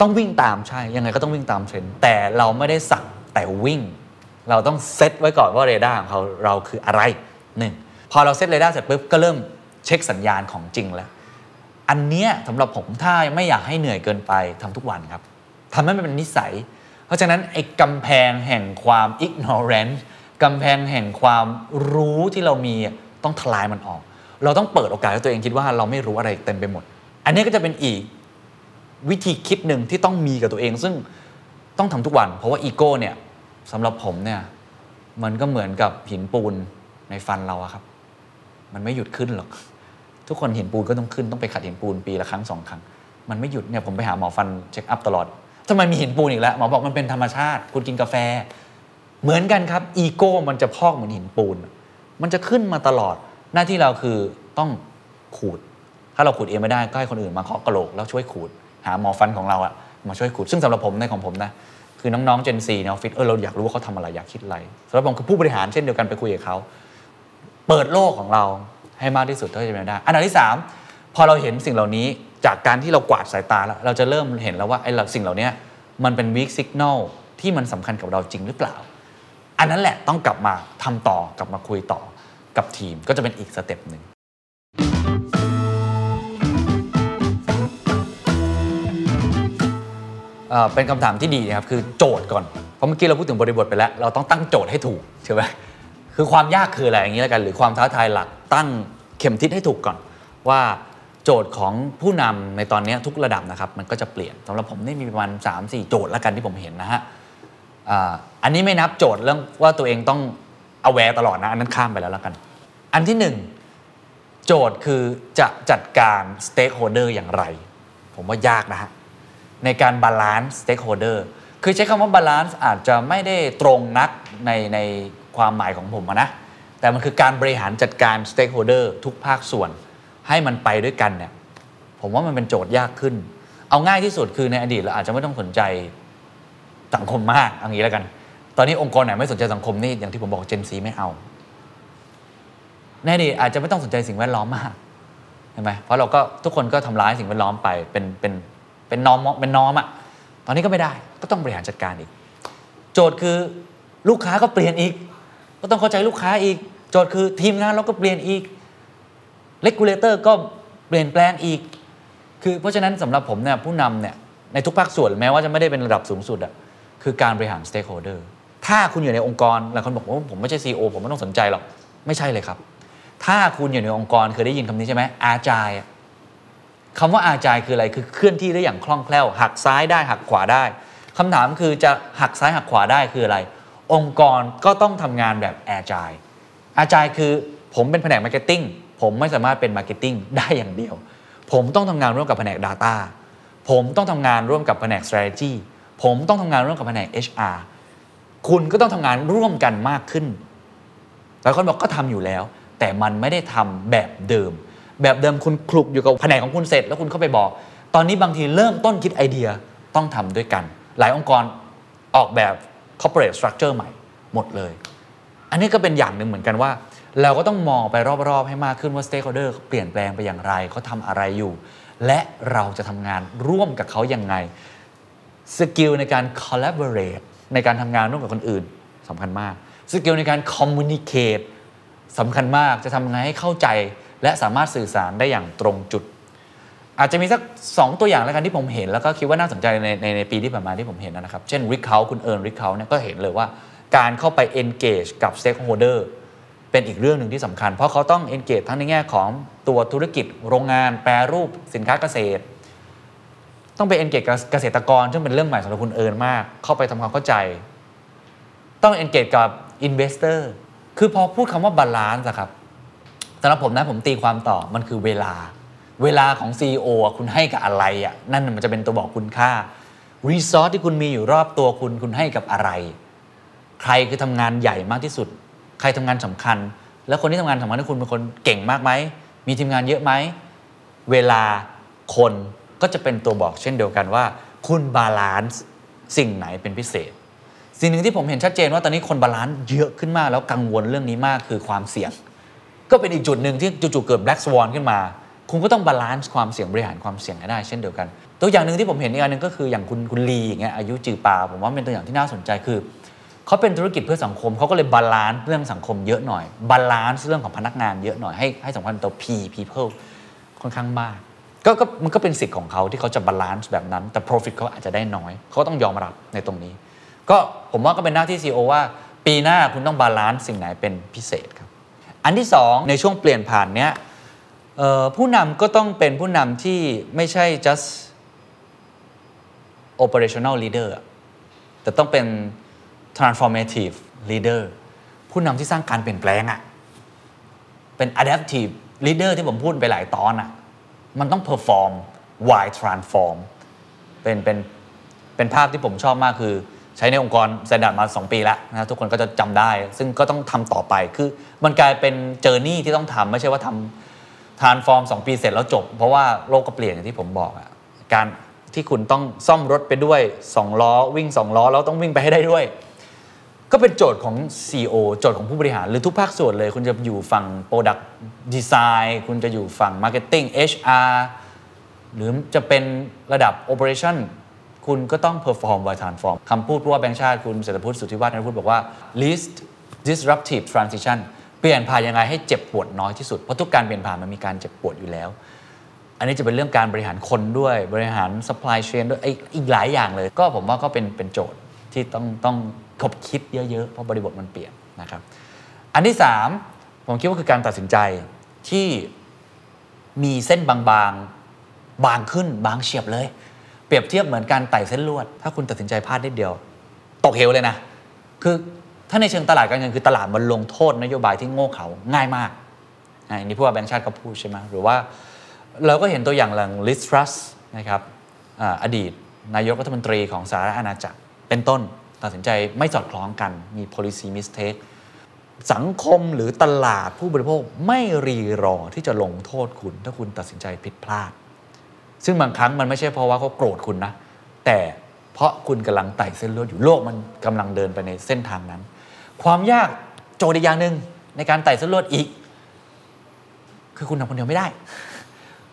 ต้องวิ่งตามใช่ ยังไงก็ต้องวิ่งตามเทรนด์แต่เราไม่ได้สักแต่วิ่ง เราต้องเซตไว้ก่อนว่าเรดาร์ของเขาเราคืออะไรหนึ่งพอเราเซตเรดาร์เสร็จปุ๊บก็เริ่มเช็คสัญญาณของจริงแล้ว อันเนี้ยสำหรับผมถ้าไม่อยากให้เหนื่อยเกินไปทำทุกวันครับทำให้มันเป็นนิสัย เพราะฉะนั้นไอ้กำแพงแห่งความ ignorance กำแพงแห่งความรู้ที่เรามีต้องทลายมันออก เราต้องเปิดโอกาสให้ตัวเองคิดว่าเราไม่รู้อะไรเต็มไปหมด อันนี้ก็จะเป็นอีกวิธีคิดหนึ่งที่ต้องมีกับตัวเอง ซึ่งต้องทำทุกวัน เพราะว่าอีโก้เนี่ย สำหรับผมเนี่ย มันก็เหมือนกับหินปูนในฟันเราอะครับ มันไม่หยุดขึ้นหรอก ทุกคนห็นปูนก็ต้องขึ้นต้องไปขัดหินปูนปีละครั้งสองครั้ง มันไม่หยุดเนี่ยผมไปหาหมอฟันเช็คอัพตลอดทำไมมีหินปูนอีกแล้วหมอบอกมันเป็นธรรมชาติ คุณกินกาแฟ เหมือนกันครับอีโก้มันจะพอกเหมือนหินปูน มันจะขึ้นมาตลอด หน้าที่เราคือต้องขูด ถ้าเราขูดเองไม่ได้ก็ให้คนอื่นมาเคาะกระโหลกแล้วช่วยขูด หาหมอฟันของเราอะมาช่วยขูดซึ่งสำหรับผมในของผมนะ คือน้องๆ Gen 4ในออฟฟิศเออเราอยากรู้ว่าเขาทำอะไรอยากคิดอะไรสำหรับผมคือผู้บริหารเช่นเดียวกันไปคุยกับเขาเปิดโลกของเราให้มากที่สุดเท่าที่จะเป็นได้ อันดับที่ 3 พอเราเห็นสิ่งเหล่านี้จากการที่เรากวาดสายตาแล้ว เราจะเริ่มเห็นแล้วว่าไอ้สิ่งเหล่านี้มันเป็น weak signal ที่มันสำคัญกับเราจริงหรือเปล่า อันนั้นแหละต้องกลับมาทำต่อกลับมาคุยต่อกับทีมก็จะเป็นอีกสเต็ปหนึ่ง เป็นคำถามที่ดีนะครับคือโจทย์ก่อน เพราะเมื่อกี้เราพูดถึงบริบทไปแล้ว เราต้องตั้งโจทย์ให้ถูกใช่ไหมคือความยากคืออะไรอย่างนี้แล้วกัน หรือความท้าทายหลักตั้งเข็มทิศให้ถูกก่อน ว่าโจทย์ของผู้นำในตอนนี้ทุกระดับนะครับมันก็จะเปลี่ยนสำหรับผมนี่มีประมาณ3 4 โจทย์แล้วกันที่ผมเห็นนะฮะอันนี้ไม่นับโจทย์เรื่องว่าตัวเองต้อง aware ตลอดนะอันนั้นข้ามไปแล้วแล้วกัน อันที่หนึ่งโจทย์คือจะจัดการ stakeholder อย่างไร ผมว่ายากนะฮะ ในการ balance stakeholder คือใช้คำว่า balance อาจจะไม่ได้ตรงนักในในความหมายของผมนะ แต่มันคือการบริหารจัดการ stakeholder ทุกภาคส่วน ให้มันไปด้วยกันเนี่ยผมว่ามันเป็นโจทย์ยากขึ้น เอาง่ายที่สุดคือในอดีตเราอาจจะไม่ต้องสนใจสังคมมากอย่างนี้แล้วกัน ตอนนี้องค์กรไหนไม่สนใจสังคมนี่อย่างที่ผมบอก Gen Z ไม่เอาในอดีตอาจจะไม่ต้องสนใจสิ่งแวดล้อมมากใช่ไหมเพราะเราก็ทุกคนก็ทำร้ายสิ่งแวดล้อมไปเป็นเป็น เป็นน้อมเป็นน้อมอะตอนนี้ก็ไม่ได้ก็ต้องบริหารจัดการอีก โจทย์คือลูกค้าก็เปลี่ยนอีก ก็ต้องเข้าใจลูกค้าอีก โจทย์คือทีมงานเราก็เปลี่ยนอีกเลกูเลเตอร์ก็เปลี่ยนแปลงอีก คือเพราะฉะนั้นสำหรับผมเนี่ยผู้นำเนี่ยในทุกภาคส่วนแม้ว่าจะไม่ได้เป็นระดับสูงสุดอะคือการบริหาร stakeholder ถ้าคุณอยู่ในองค์กรหลายคนบอกว่าผมไม่ใช่ CEO ผมไม่ต้องสนใจหรอก ไม่ใช่เลยครับ ถ้าคุณอยู่ในองค์กรเคยได้ยินคำนี้ใช่ไหมอาจาย คำว่า agile คืออะไรคือเคลื่อนที่ได้อย่างคล่องแคล่ว หักซ้ายได้หักขวาได้คำถามคือจะหักซ้ายหักขวาได้คืออะไร องค์กรก็ต้องทำงานแบบ agile agile คือผมเป็นแผนก marketing ผมไม่สามารถเป็น marketing ได้อย่างเดียว ผมต้องทำงานร่วมกับแผนก Data ผมต้องทำงานร่วมกับแผนก strategy ผมต้องทำงานร่วมกับแผนก HR คุณก็ต้องทำงานร่วมกันมากขึ้นหลายคนบอกก็ทำอยู่แล้ว แต่มันไม่ได้ทำแบบเดิม แบบเดิมคุณคลุกอยู่กับแผนกของคุณเสร็จ แล้วคุณเข้าไปบอก ตอนนี้บางทีเริ่มต้นคิดไอเดียต้องทำด้วยกัน หลายองค์กรออกแบบ corporate structure ใหม่หมดเลย อันนี้ก็เป็นอย่างหนึ่งเหมือนกันว่า เราก็ต้องมองไปรอบๆ ให้มากขึ้นว่า stakeholder เปลี่ยนแปลงไปอย่างไรเขาทำอะไรอยู่ และเราจะทำงานร่วมกับเขาอยังไงสกิลในการ collaborate ในการทำงานร่วมกับคนอื่นสำคัญมาก skill ในการ communicate สำคัญมากจะทำยังไงให้เข้าใจ และสามารถสื่อสารได้อย่างตรงจุด อาจจะมีสัก 2 ตัวอย่างแล้วกันที่ผมเห็น แล้วก็คิดว่าน่าสนใจในในในปีที่ผ่านมาที่ผมเห็นนะครับ เช่น Ricult คุณเอิร์น Ricult เนี่ยก็เห็นเลยว่าการเข้าไป engage กับ stakeholder เป็นอีกเรื่องหนึ่งที่สำคัญ เพราะเขาต้อง engage ทั้งในแง่ของตัวธุรกิจโรงงานแปรรูปสินค้าเกษตร ต้องไป engage กับเกษตรกรซึ่งเป็นเรื่องใหม่สำหรับคุณเอิร์นมาก เข้าไปทำความเข้าใจ ต้อง engage กับ investor คือพอพูดคำว่า balance อะครับ สำหรับผมนะผมตีความต่อมันคือเวลา เวลาของ CEO อะคุณให้กับอะไรอะนั่นมันจะเป็นตัวบอกคุณค่ารีซอสที่คุณมีอยู่รอบตัวคุณคุณให้กับอะไร ใครคือทำงานใหญ่มากที่สุด ใครทำงานสำคัญ แล้วคนที่ทำงานสำคัญที่คุณเป็นคนเก่งมากไหมมีทีมงานเยอะไหมเวลาคนก็จะเป็นตัวบอกเช่นเดียวกันว่า คุณ balance สิ่งไหนเป็นพิเศษ สิ่งหนึ่งที่ผมเห็นชัดเจนว่าตอนนี้คน balance เยอะขึ้นมากแล้วกังวลเรื่องนี้มากคือความเสี่ยง ก็เป็นอีกจุดหนึ่งที่จู่ๆเกิด black swan ขึ้นมา คุณก็ต้อง balance ความเสี่ยงบริหารความเสี่ยงให้ได้เช่นเดียวกัน ตัวอย่างหนึ่งที่ผมเห็นอีกอันหนึ่งก็คืออย่างคุณคุณลีอย่างเงี้ยอายุจือปาผมว่าเป็นตัวอย่างที่น่าสนใจคือเขาเป็นธุรกิจเพื่อสังคมเขาก็เลย balance เรื่องสังคมเยอะหน่อย balance เรื่องของพนักงานเยอะหน่อยให้ให้สำคัญตัว P people ค่อนข้างมากก็ก็มันก็เป็นสิทธิ์ของเขาที่เขาจะ balance แบบนั้น แต่ profit เขาอาจจะได้น้อย เขาต้องยอมรับในตรงนี้ ก็ผมว่าก็เป็นหน้าที่ CEO ว่า ปีหน้าคุณต้อง balance สิ่งไหนเป็นพิเศษครับ อันที่สองในช่วงเปลี่ยนผ่านเนี้ยผู้นำก็ต้องเป็นผู้นำที่ไม่ใช่ just operational leader แต่ต้องเป็น transformative leader ผู้นำที่สร้างการเปลี่ยนแปลงอะเป็น adaptive leader ที่ผมพูดไปหลายตอนอะมันต้อง perform while transform เป็นเป็นเป็นภาพที่ผมชอบมากคือ ใช้ในองค์กร Standard มา 2 ปีแล้วนะทุกคนก็จะจำได้ ซึ่งก็ต้องทำต่อไปคือมันกลายเป็น journey ที่ต้องทำไม่ใช่ว่าทำ transform 2 ปีเสร็จแล้วจบ เพราะว่าโลกก็เปลี่ยนอย่างที่ผมบอกอะการที่คุณต้องซ่อมรถไปด้วย 2 ล้อวิ่ง 2 ล้อแล้วต้องวิ่งไปให้ได้ด้วย ก็เป็นโจทย์ของ CEO โจทย์ของผู้บริหาร หรือทุกภาคส่วนเลย คุณจะอยู่ฝั่ง Product Design คุณจะอยู่ฝั่ง Marketing HR หรือจะเป็นระดับ Operation คุณก็ต้อง perform while transform คำพูดว่าแบงค์ชาติคุณเศรษฐพุทธสุทธิวัฒน์พูดบอกว่า least disruptive transition เปลี่ยนผ่านยังไงให้เจ็บปวดน้อยที่สุด เพราะทุกการเปลี่ยนผ่านมันมีการเจ็บปวดอยู่แล้ว อันนี้จะเป็นเรื่องการบริหารคนด้วยบริหาร supply chain ด้วยไอ้อีกหลายอย่างเลย ก็ผมว่าก็เป็นเป็นโจทย์ที่ต้องต้องคบคิดเยอะๆ เพราะบริบทมันเปลี่ยนนะครับ อันที่ 3 ผมคิดว่าคือการตัดสินใจที่มีเส้นบางๆ บางขึ้นบางเฉียบเลย เปรียบเทียบเหมือนการไต่เส้นลวด ถ้าคุณตัดสินใจพลาดนิดเดียว ตกเหวเลยนะ คือถ้าในเชิงตลาดการเงินคือตลาดมันลงโทษนโยบายที่โง่เขาง่ายมากอันนี้ผู้ว่าแบงก์ชาติก็พูดใช่ไหมหรือว่าเราก็เห็นตัวอย่างหลังลิสทรัสนะครับออดีต นายกรัฐมนตรีของสหรัฐอาณาจักรเป็นต้นตัดสินใจไม่สอดคล้องกันมี policy mistake สังคมหรือตลาดผู้บริโภคไม่รีรอที่จะลงโทษคุณ ถ้าคุณตัดสินใจผิดพลาด ซึ่งบางครั้งมันไม่ใช่เพราะว่าเขาโกรธคุณนะ แต่เพราะคุณกำลังไต่เส้นเลือดอยู่โลกมันกำลังเดินไปในเส้นทางนั้น ความยากโจทย์อีกอย่างหนึ่งในการไต่เส้นเลือดอีก คือคุณทำคนเดียวไม่ได้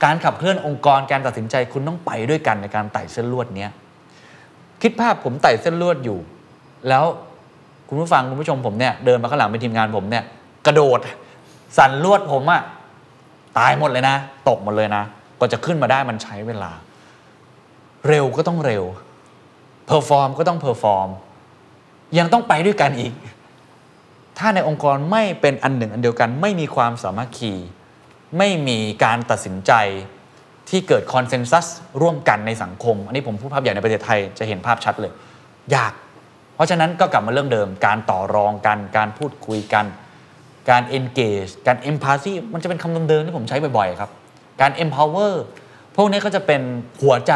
การขับเคลื่อนองค์กรการตัดสินใจคุณต้องไปด้วยกันในการไต่เส้นลวดเนี้ยคิดภาพผมไต่เส้นลวดอยู่ แล้วคุณผู้ฟังคุณผู้ชมผมเนี่ยเดินมาข้างหลังเป็นทีมงานผมเนี่ยกระโดดสั่นลวดผมอะตายหมดเลยนะ ตกหมดเลยนะ กว่าจะขึ้นมาได้มันใช้เวลา เร็วก็ต้องเร็ว perform ก็ต้อง perform ยังต้องไปด้วยกันอีก ถ้าในองค์กรไม่เป็นอันหนึ่งอันเดียวกัน ไม่มีความสามัคคี ไม่มีการตัดสินใจที่เกิดคอนเซนแซสร่วมกันในสังคม อันนี้ผมพูดภาพใหญ่ในประเทศไทยจะเห็นภาพชัดเลย ยาก เพราะฉะนั้นก็กลับมาเรื่องเดิม การต่อรองกัน การพูดคุยกัน การ engage การ empathy มันจะเป็นคำเดิมๆที่ผมใช้บ่อยๆครับ การ empower พวกนี้ก็จะเป็นหัวใจ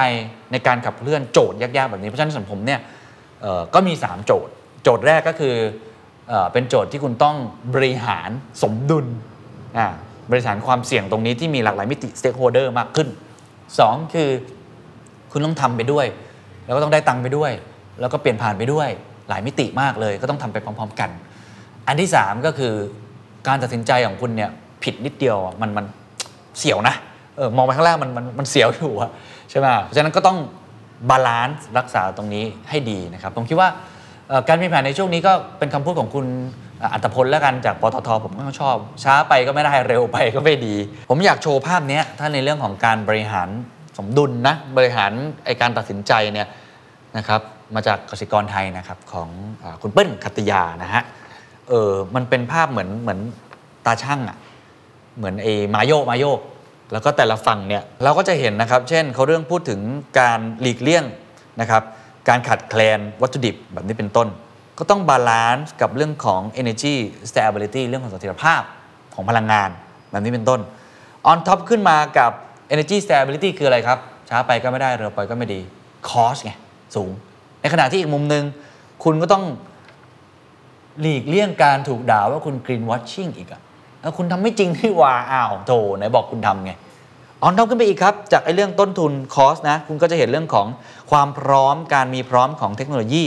ในการขับเคลื่อนโจทย์ยากๆแบบนี้ เพราะฉะนั้นสำหรับผมเนี่ยก็มี 3 โจทย์ โจทย์แรกก็คือเอเป็นโจทย์ที่คุณต้องบริหารสมดุลบริหารความเสี่ยงตรงนี้ที่มีหลากหลายมิติ stakeholder มากขึ้น 2 คือคุณต้องทำไปด้วย แล้วก็ต้องได้ตังค์ไปด้วย แล้วก็เปลี่ยนผ่านไปด้วยหลายมิติมากเลย ก็ต้องทำไปพร้อม ๆ กัน อันที่ 3 ก็คือการตัดสินใจของคุณเนี่ยผิดนิดเดียวมันมันเสี่ยวนะ เออมองไปข้างล่างมันมันมันเสียวอยู่อะใช่ไหมเพราะฉะนั้นก็ต้อง balance รักษาตรงนี้ให้ดีนะครับ ผมคิดว่าออการมีแผนในช่วงนี้ก็เป็นคำพูดของคุณอรรถพลแล้วกันจากปตทผมก็ชอบ ช้าไปก็ไม่ได้เร็วไปก็ไม่ดี ผมอยากโชว์ภาพนี้ถ้าในเรื่องของการบริหารสมดุลนะบริหารไอการตัดสินใจเนี่ยนะครับมาจากสิกรไทยนะครับของอคุณเปิ้ลขัตติยานะฮะเออมันเป็นภาพเหมือนเหมือนตาชั่งอะเหมือนไอมาโยกมาโยก แล้วก็แต่ละฝั่งเนี่ยเราก็จะเห็นนะครับ เช่นเขาเรื่องพูดถึงการหลีกเลี่ยงนะครับ การขาดแคลนวัตถุดิบแบบนี้เป็นต้น ก็ต้อง balance กับเรื่องของ energy stability เรื่องของเสถียรภาพของพลังงานแบบนี้เป็นต้น on top ขึ้นมากับ energy stability คืออะไรครับ ช้าไปก็ไม่ได้เร็วไปก็ไม่ดี cost ไงสูง ในขณะที่อีกมุมหนึ่งคุณก็ต้องหลีกเลี่ยงการถูกด่าว่าคุณ green washing อีกอะ คุณทำไม่จริงที่ว่าอ้าวโถไหนบอกคุณทำไง on top ขึ้นไปอีกครับ จากไอ้เรื่องต้นทุน cost นะ คุณก็จะเห็นเรื่องของความพร้อมการมีพร้อมของเทคโนโลยี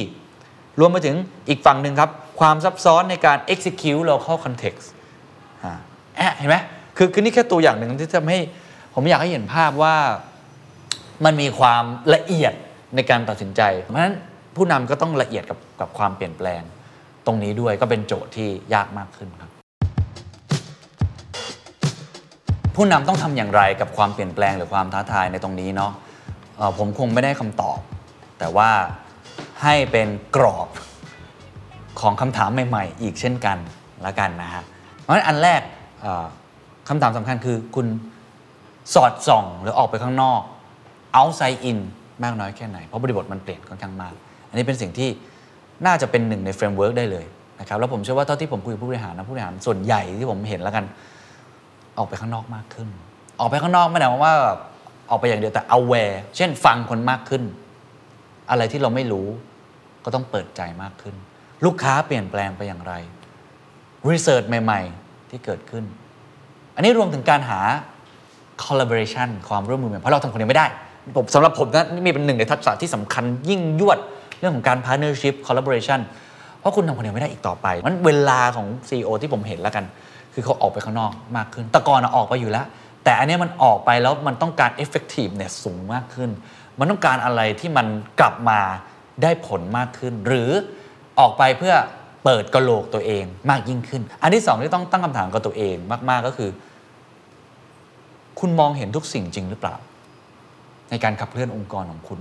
รวมไปถึงอีกฝั่งหนึ่งครับ ความซับซ้อนในการ execute local context อ่าแอะเห็นไหมคือคือนี่แค่ตัวอย่างหนึ่งที่ทำให้ผมอยากให้เห็นภาพว่ามันมีความละเอียดในการตัดสินใจ เพราะฉะนั้นผู้นำก็ต้องละเอียดกับกับความเปลี่ยนแปลง ตรงนี้ด้วยก็เป็นโจทย์ที่ยากมากขึ้นครับ ผู้นำต้องทำอย่างไรกับความเปลี่ยนแปลงหรือความท้าทายในตรงนี้เนาะผมคงไม่ได้คำตอบ แต่ว่าให้เป็นกรอบของคำถามใหม่ ๆ อีกเช่นกันละกันนะฮะเพราะฉะนั้นอันแรกเอ่อคำถามสำคัญคือคุณสอดส่องหรือออกไปข้างนอก outside in มากน้อยแค่ไหน เพราะบริบทมันเปลี่ยนค่อนข้างมาก อันนี้เป็นสิ่งที่น่าจะเป็นหนึ่งใน framework ได้เลยนะครับแล้วผมเชื่อว่าเท่าที่ผมคุยกับผู้บริหารนะผู้บริหารส่วนใหญ่ที่ผมเห็นแล้วกัน ออกไปข้างนอกมากขึ้น ออกไปข้างนอกไม่ได้หมายวามว่าออกไปอย่างเดียวแต่ aware เช่นฟังคนมากขึ้น อะไรที่เราไม่รู้ก็ต้องเปิดใจมากขึ้น ลูกค้าเปลี่ยนแปลงไปอย่างไร research ใหม่ ๆ ที่เกิดขึ้น อันนี้รวมถึงการหา collaboration ความร่วมมือเพราะเราทำคนเดียวไม่ได้ผมสำหรับผมนะนี่มีเป็นหนึ่งในทักษะที่สำคัญยิ่งยวดเรื่องของการ partnership collaboration เพราะคุณทำคนเดียวไม่ได้อีกต่อไปมันเวลาของ CEO ที่ผมเห็นแล้วกัน คือเขาออกไปข้างนอกมากขึ้น แต่ก่อนออกไปอยู่แล้ว แต่อันนี้มันออกไปแล้วมันต้องการ effectiveness สูงมากขึ้น มันต้องการอะไรที่มันกลับมาได้ผลมากขึ้น หรือออกไปเพื่อเปิดกระโหลกตัวเองมากยิ่งขึ้น อันที่สองที่ต้องตั้งคำถามกับตัวเองมาก ๆก็คือ คุณมองเห็นทุกสิ่งจริงหรือเปล่า ในการขับเคลื่อนองค์กรของคุณ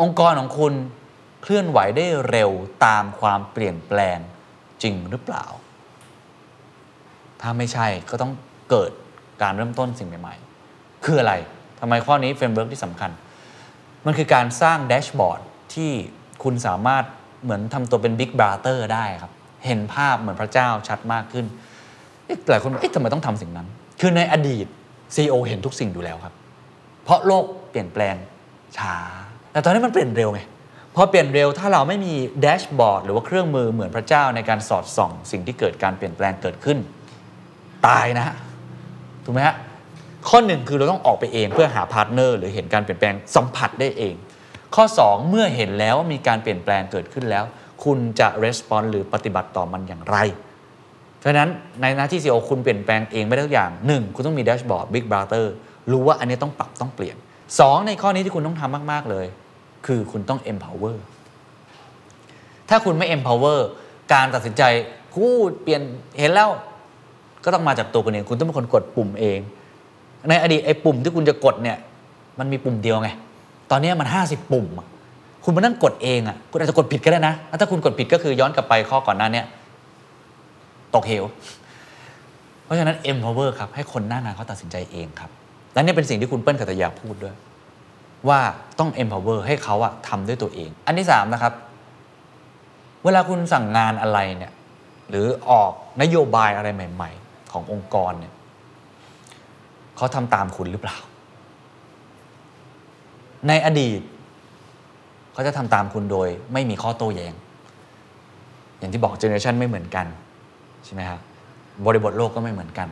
องค์กรของคุณเคลื่อนไหวได้เร็วตามความเปลี่ยนแปลงจริงหรือเปล่า ถ้าไม่ใช่ก็ต้องเกิดการเริ่มต้นสิ่งใหม่ๆ คืออะไรทำไมข้อนี้ framework ที่สำคัญ มันคือการสร้าง dashboard ที่คุณสามารถเหมือนทำตัวเป็น Big Brother ได้ครับ เห็นภาพเหมือนพระเจ้าชัดมากขึ้นหลายคนบอกเอ๊ะทำไมต้องทำสิ่งนั้น คือในอดีต CEO เห็นทุกสิ่งอยู่แล้วครับ เพราะโลกเปลี่ยนแปลงช้า แต่ตอนนี้มันเปลี่ยนเร็วไงพอเปลี่ยนเร็วถ้าเราไม่มี dashboard หรือว่าเครื่องมือเหมือนพระเจ้าในการสอดส่อง สิ่งที่เกิดการเปลี่ยนแปลงเกิดขึ้น ตายนะฮะถูกไหมฮะข้อหนึ่งคือเราต้องออกไปเองเพื่อหา partner หรือเห็นการเปลี่ยนแปลงสัมผัสได้เอง ข้อ 2 เมื่อเห็นแล้วว่ามีการเปลี่ยนแปลงเกิดขึ้นแล้ว คุณจะ response หรือปฏิบัติต่อมันอย่างไรเพราะนั้นในหน้าที่ CEO คุณเปลี่ยนแปลงเองไม่ได้ทุกอย่าง 1 คุณต้องมี dashboard Big Brother รู้ว่าอันนี้ต้องปรับต้องเปลี่ยน 2 ในข้อนี้ที่คุณต้องทำมาก ๆเลย คือคุณต้อง empower ถ้าคุณไม่ empower การตัดสินใจกูเปลี่ยนเห็นแล้ว ก็ต้องมาจากตัวคุณเอง คุณต้องเป็นคนกดปุ่มเอง ในอดีตไอ้ปุ่มที่คุณจะกดเนี่ย มันมีปุ่มเดียวไง ตอนนี้มัน 50 ปุ่ม คุณมานั่งกดเองอะ คุณอาจจะกดผิดก็ได้นะแล้วถ้าคุณกดผิดก็คือย้อนกลับไปข้อก่อนหน้าเนี้ตกเหว เพราะฉะนั้น empower ครับ ให้คนหน้างานเขาตัดสินใจเองครับ และนี่เป็นสิ่งที่คุณเปิ้ลกัตยาพูดด้วย ว่าต้อง empower ให้เขาอะทำด้วยตัวเอง อันที่สามนะครับ เวลาคุณสั่งงานอะไรเนี่ย หรือออกนโยบายอะไรใหม่ ๆ ขององค์กรเนี่ยเขาทำตามคุณหรือเปล่า ในอดีตเขาจะทำตามคุณโดยไม่มีข้อโต้แย้ง อย่างที่บอกเจเนอเรชันไม่เหมือนกันใช่ไหมครับบริบทโลกก็ไม่เหมือนกัน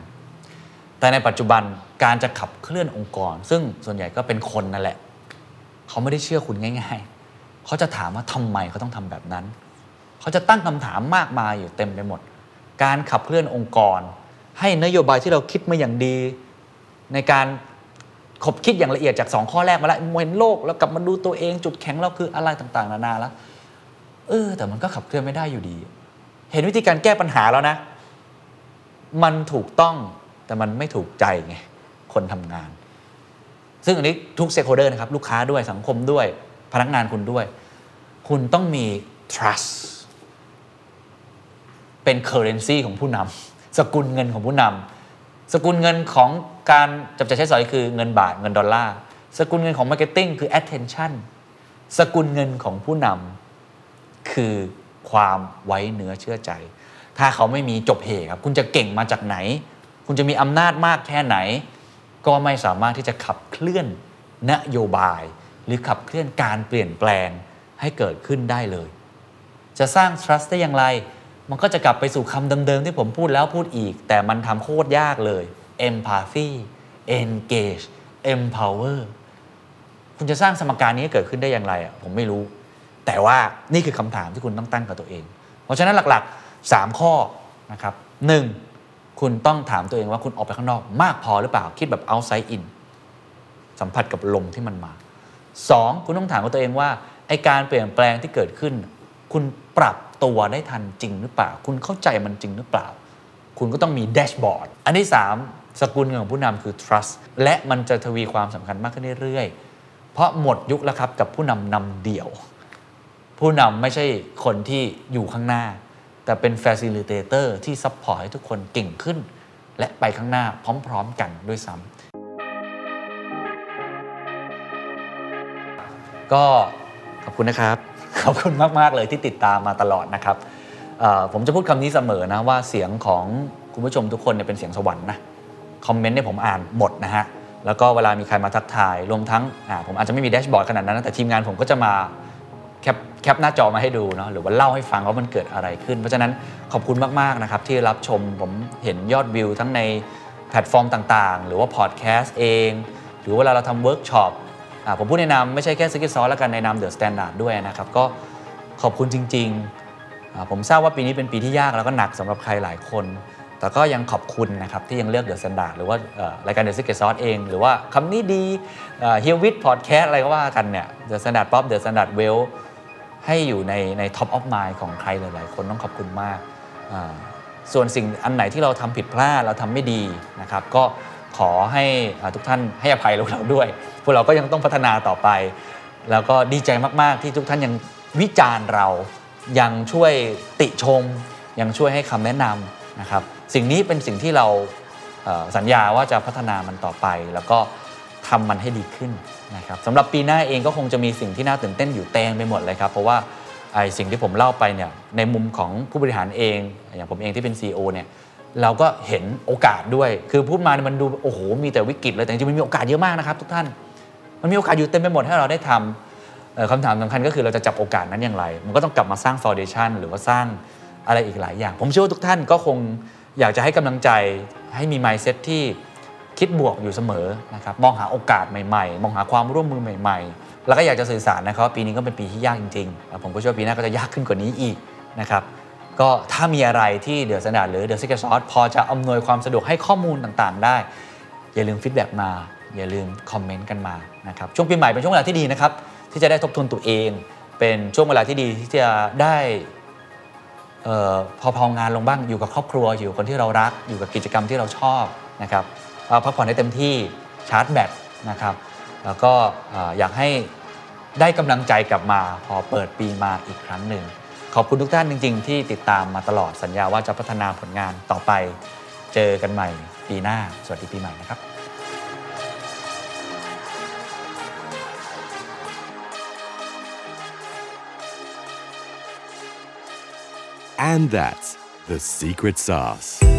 แต่ในปัจจุบันการจะขับเคลื่อนองค์กร ซึ่งส่วนใหญ่ก็เป็นคนนั่นแหละ เขาไม่ได้เชื่อคุณง่าย ๆ เขาจะถามว่าทำไมเขาต้องทำแบบนั้น เขาจะตั้งคำถามมากมายอยู่เต็มไปหมด การขับเคลื่อนองค์กร ให้นโยบายที่เราคิดมาอย่างดี ในการขบคิดอย่างละเอียดจาก 2 ข้อแรกมาแล้วเห็นโลกแล้วกลับมาดูตัวเองจุดแข็งเราคืออะไรต่างๆ นานาแล้วเออ แต่มันก็ขับเคลื่อนไม่ได้อยู่ดี เห็นวิธีการแก้ปัญหาแล้วนะ มันถูกต้องแต่มันไม่ถูกใจไงคนทำงาน ซึ่งอันนี้ทุก stakeholder นะครับ ลูกค้าด้วยสังคมด้วย พนักงานคุณด้วย คุณต้องมี trust เป็น currency ของผู้นำ สกุลเงินของผู้นำสกุลเงินของการจับจ่ายใช้สอยคือเงินบาทเงินดอลลาร์สกุลเงินของ marketing คือ attention สกุลเงินของผู้นำคือความไว้เนื้อเชื่อใจ ถ้าเขาไม่มีจบเหครับ คุณจะเก่งมาจากไหน คุณจะมีอำนาจมากแค่ไหน ก็ไม่สามารถที่จะขับเคลื่อนนโยบาย หรือขับเคลื่อนการเปลี่ยนแปลงให้เกิดขึ้นได้เลย จะสร้าง trust ได้อย่างไร มันก็จะกลับไปสู่คำเดิมๆที่ผมพูดแล้วพูดอีก แต่มันทำโคตรยากเลย empathy engage empower คุณจะสร้างสมการนี้เกิดขึ้นได้อย่างไรอะผมไม่รู้ แต่ว่านี่คือคำถามที่คุณต้องตั้งกับตัวเอง เพราะฉะนั้นหลักๆ 3 ข้อนะครับหนึ่งคุณต้องถามตัวเองว่าคุณออกไปข้างนอกมากพอหรือเปล่าคิดแบบ outside in สัมผัสกับลมที่มันมา 2. คุณต้องถามกับตัวเองว่าไอการเปลี่ยนแปลงที่เกิดขึ้น คุณปรับ ตัวได้ทันจริงหรือเปล่า คุณเข้าใจมันจริงหรือเปล่า คุณก็ต้องมีแดชบอร์ดอันที่ 3 สกุลเงินของผู้นำคือ trust และมันจะทวีความสำคัญมากขึ้นเรื่อยๆ เพราะหมดยุคแล้วครับกับผู้นำนำเดี่ยว ผู้นำไม่ใช่คนที่อยู่ข้างหน้า แต่เป็น facilitator ที่ support ให้ทุกคนเก่งขึ้น และไปข้างหน้าพร้อม ๆ กันด้วยซ้ำก็ขอบคุณนะครับ ขอบคุณมากๆเลยที่ติดตามมาตลอดนะครับผมจะพูดคำนี้เสมอนะว่าเสียงของคุณผู้ชมทุกคนเนี่ยเป็นเสียงสวรรค์นะคอมเมนต์เนี่ยผมอ่านหมดนะฮะแล้วก็เวลามีใครมาทักทาย รวมทั้งผมอาจจะไม่มี dashboard ขนาดนั้น แต่ทีมงานผมก็จะมาแคปแคปหน้าจอมาให้ดูเนาะหรือว่าเล่าให้ฟังว่ามันเกิดอะไรขึ้น เพราะฉะนั้นขอบคุณมากๆนะครับที่รับชมผมเห็นยอดวิวทั้งในแพลตฟอร์มต่างๆ หรือว่าพอดแคสต์เอง หรือเวลาเราทำเวิร์กช็อป ผมพูดในนามไม่ใช่แค่ Secret Sauce แล้วกันในนาม The Standard ด้วยนะครับ ก็ขอบคุณจริงๆ ผมทราบว่าปีนี้เป็นปีที่ยากแล้วก็หนักสำหรับใครหลายคน แต่ก็ยังขอบคุณนะครับที่ยังเลือกเดอะ s แ a นดาร์ดหรือว่ารายการ The Secret Sauce เอง หรือว่าคำนี้ดีเฮียวิทย์พอดแคสต์อะไรก็ว่ากันเนี่ย The Standard Pop The Standard Wealth ให้อยู่ในใน top of mind ของใครหลายๆ คนต้องขอบคุณมาก ส่วนสิ่งอันไหนที่เราทำผิดพลาดเราทำไม่ดีนะครับก็ ขอให้ทุกท่านให้อภัยพวกเราด้วย พวกเราก็ยังต้องพัฒนาต่อไป แล้วก็ดีใจมาก ๆ ที่ทุกท่านยังวิจารณ์เรา ยังช่วยติชม ยังช่วยให้คำแนะนำนะครับ สิ่งนี้เป็นสิ่งที่เราสัญญาว่าจะพัฒนามันต่อไป แล้วก็ทำมันให้ดีขึ้นนะครับสำหรับปีหน้าเองก็คงจะมีสิ่งที่น่าตื่นเต้นอยู่เต็มไปหมดเลยครับ เพราะว่าไอ้สิ่งที่ผมเล่าไปเนี่ยในมุมของผู้บริหารเอง อย่างผมเองที่เป็น CEO เนี่ย เราก็เห็นโอกาสด้วย คือพูดมาเนี่ยมันดูโอ้โหมีแต่วิกฤตเลยแต่จริงๆมันมีโอกาสเยอะมากนะครับ ทุกท่าน มันมีโอกาสอยู่เต็มไปหมดให้เราได้ทำคำถามสำคัญก็คือเราจะจับโอกาสนั้นอย่างไร มันก็ต้องกลับมาสร้างฟ u n เดชันหรือว่าสร้างอะไรอีกหลายอย่าง ผมเชื่อว่าทุกท่านก็คงอยากจะให้กำลังใจให้มี mindset ที่คิดบวกอยู่เสมอนะครับมองหาโอกาสใหม่ๆ มองหาความร่วมมือใหม่ๆ แล้วก็อยากจะสื่อสารนะครับว่าปีนี้ก็เป็นปีที่ยากจริงๆ ผมก็เชื่อว่าปีหน้าก็จะยากขึ้นกว่านี้อีกนะครับ ก็ถ้ามีอะไรที่ The Standard หรือ The Secret Sauce พอจะอำนวยความสะดวกให้ข้อมูลต่างๆ ได้ อย่าลืม feedback มา อย่าลืมคอมเมนต์กันมานะครับช่วงปีใหม่เป็นช่วงเวลาที่ดีนะครับที่จะได้ทบทวนตัวเอง เป็นช่วงเวลาที่ดีที่จะได้เออพอพองานลงบ้างอยู่กับครอบครัวอยู่กับคนที่เรารัก อยู่กับกิจกรรมที่เราชอบนะครับพักผ่อนให้เต็มที่ชาร์จแบตนะครับแล้วก็เอ่ออยากให้ได้กำลังใจกลับมาพอเปิดปีมาอีกครั้งหนึ่ง ขอบคุณทุกท่านจริง ๆ ที่ติดตามมาตลอดสัญญาว่าจะพัฒนาผลงานต่อไป เจอกันใหม่ปีหน้า สวัสดีปีใหม่นะครับ And that's the secret sauce.